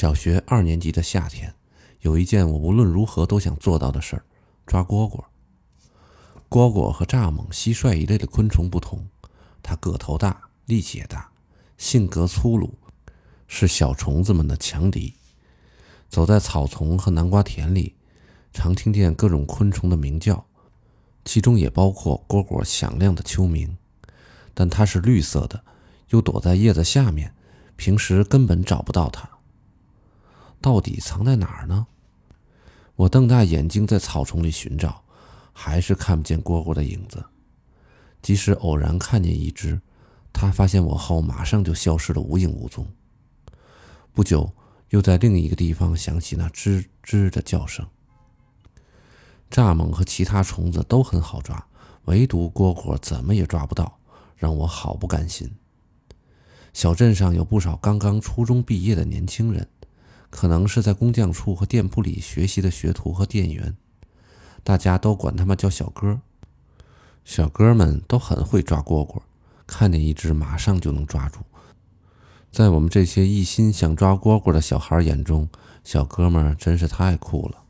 小学二年级的夏天，有一件我无论如何都想做到的事儿——抓蝈蝈。蝈蝈和蚱蜢、蟋蟀一类的昆虫不同，它个头大，力气也大，性格粗鲁，是小虫子们的强敌。走在草丛和南瓜田里，常听见各种昆虫的鸣叫，其中也包括蝈蝈响亮的秋鸣。但它是绿色的，又躲在叶子下面，平时根本找不到它。到底藏在哪儿呢？我瞪大眼睛在草丛里寻找，还是看不见蝈蝈的影子。即使偶然看见一只，它发现我后马上就消失得无影无踪。不久，又在另一个地方响起那吱吱的叫声。蚱蜢和其他虫子都很好抓，唯独蝈蝈怎么也抓不到，让我好不甘心。小镇上有不少刚刚初中毕业的年轻人。可能是在工匠处和店铺里学习的学徒和店员，大家都管他们叫小哥。小哥们都很会抓蝈蝈，看见一只马上就能抓住。在我们这些一心想抓蝈蝈的小孩眼中，小哥们真是太酷了。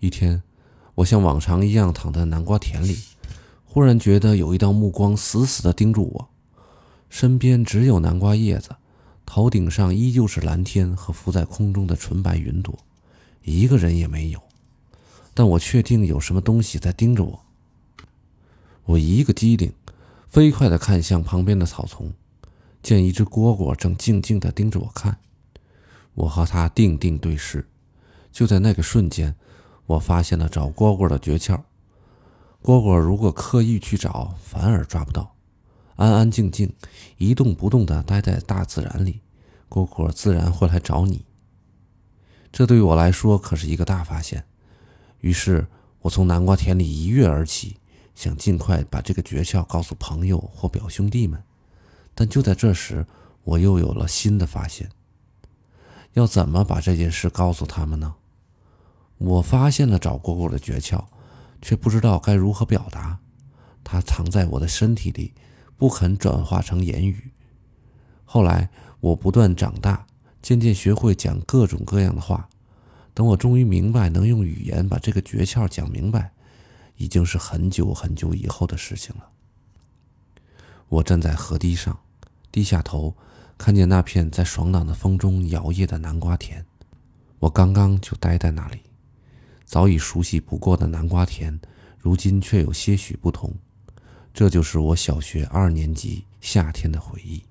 一天，我像往常一样躺在南瓜田里，忽然觉得有一道目光死死地盯住我，身边只有南瓜叶子。头顶上依旧是蓝天和浮在空中的纯白云朵，一个人也没有。但我确定有什么东西在盯着我。我一个机灵，飞快地看向旁边的草丛，见一只蝈蝈正静静地盯着我看。我和它定定对视，就在那个瞬间，我发现了找蝈蝈的诀窍。蝈蝈如果刻意去找，反而抓不到。安安静静、一动不动地待在大自然里，蝈蝈自然会来找你。这对我来说可是一个大发现。于是，我从南瓜田里一跃而起，想尽快把这个诀窍告诉朋友或表兄弟们。但就在这时，我又有了新的发现：要怎么把这件事告诉他们呢？我发现了找蝈蝈的诀窍，却不知道该如何表达。它藏在我的身体里。不肯转化成言语。后来我不断长大，渐渐学会讲各种各样的话。等我终于明白能用语言把这个诀窍讲明白，已经是很久很久以后的事情了。我站在河堤上，低下头，看见那片在爽朗的风中摇曳的南瓜田。我刚刚就待在那里，早已熟悉不过的南瓜田，如今却有些许不同。这就是我小学二年级夏天的回忆。